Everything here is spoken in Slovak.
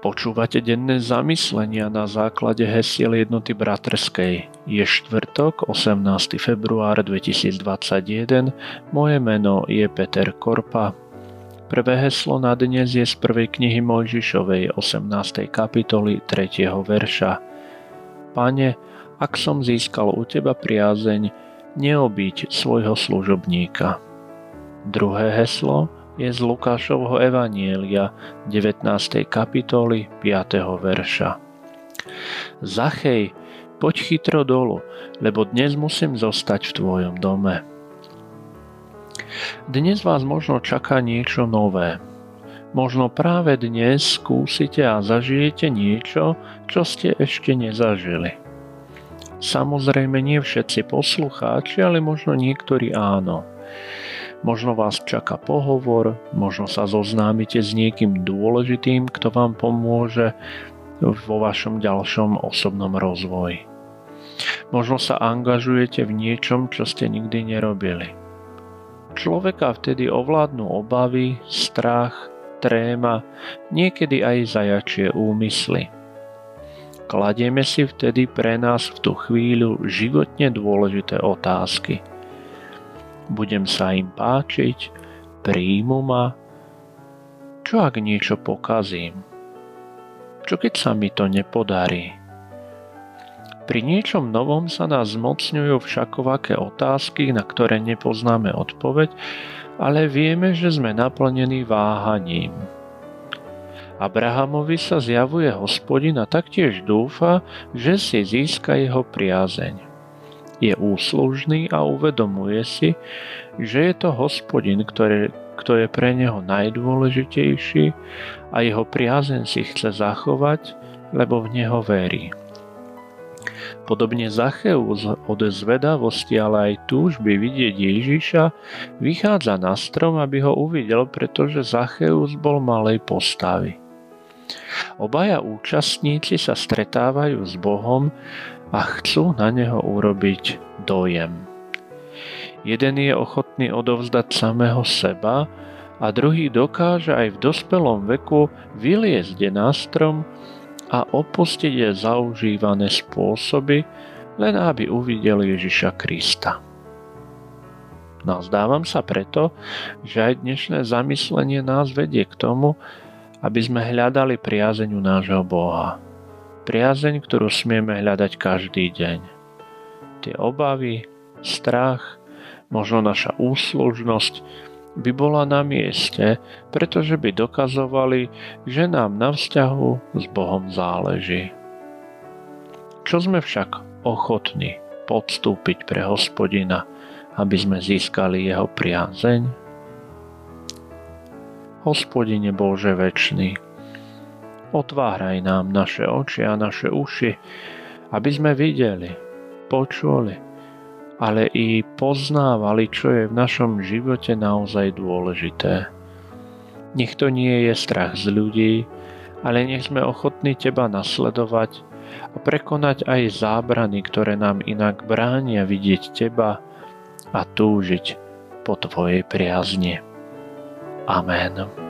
Počúvate denné zamyslenia na základe hesiel jednoty bratrskej. Je štvrtok, 18. február 2021. Moje meno je Peter Korpa. Prvé heslo na dnes je z prvej knihy Mojžišovej 18. kapitoly 3. verša. Pane, ak som získal u Teba priazeň, neobiť svojho služobníka. Druhé heslo je z Lukášovho Evanielia 19. kapitoly 5. verša. Zachej, poď chytro dolu, lebo dnes musím zostať v tvojom dome. Dnes vás možno čaká niečo nové. Možno práve dnes skúsite a zažijete niečo, čo ste ešte nezažili. Samozrejme nie všetci poslucháči, ale možno niektorí áno. Možno vás čaká pohovor, možno sa zoznámite s niekým dôležitým, kto vám pomôže vo vašom ďalšom osobnom rozvoji. Možno sa angažujete v niečom, čo ste nikdy nerobili. Človeka vtedy ovládnu obavy, strach, tréma, niekedy aj zajačie úmysly. Kladieme si vtedy pre nás v tú chvíľu životne dôležité otázky – budem sa im páčiť, príjmu ma. Čo ak niečo pokazím? Čo keď sa mi to nepodarí? Pri niečom novom sa nás zmocňujú všakovaké otázky, na ktoré nepoznáme odpoveď, ale vieme, že sme naplnení váhaním. Abrahamovi sa zjavuje hospodin a taktiež dúfa, že si získa jeho priazeň je úslužný a uvedomuje si, že je to hospodin, ktorý, kto je pre neho najdôležitejší a jeho priazen si chce zachovať, lebo v neho verí. Podobne Zacheus od zvedavosti, ale aj túžby vidieť Ježiša, vychádza na strom, aby ho uvidel, pretože Zacheus bol malej postavy. Obaja účastníci sa stretávajú s Bohom a chcú na neho urobiť dojem. Jeden je ochotný odovzdať samého seba a druhý dokáže aj v dospelom veku vyliezť na strom a opustiť je zaužívané spôsoby, len aby uvidel Ježiša Krista. Nazdávam sa preto, že aj dnešné zamyslenie nás vedie k tomu, aby sme hľadali priazeň u nášho Boha priazeň, ktorú smieme hľadať každý deň. Tie obavy, strach, možno naša úslužnosť by bola na mieste, pretože by dokazovali, že nám na vzťahu s Bohom záleží. Čo sme však ochotní podstúpiť pre hospodina, aby sme získali jeho priazeň? Hospodine Bože väčší, Otváraj nám naše oči a naše uši, aby sme videli, počuli, ale i poznávali, čo je v našom živote naozaj dôležité. Nech to nie je strach z ľudí, ale nech sme ochotní Teba nasledovať a prekonať aj zábrany, ktoré nám inak bránia vidieť Teba a túžiť po Tvojej priazni. Amen.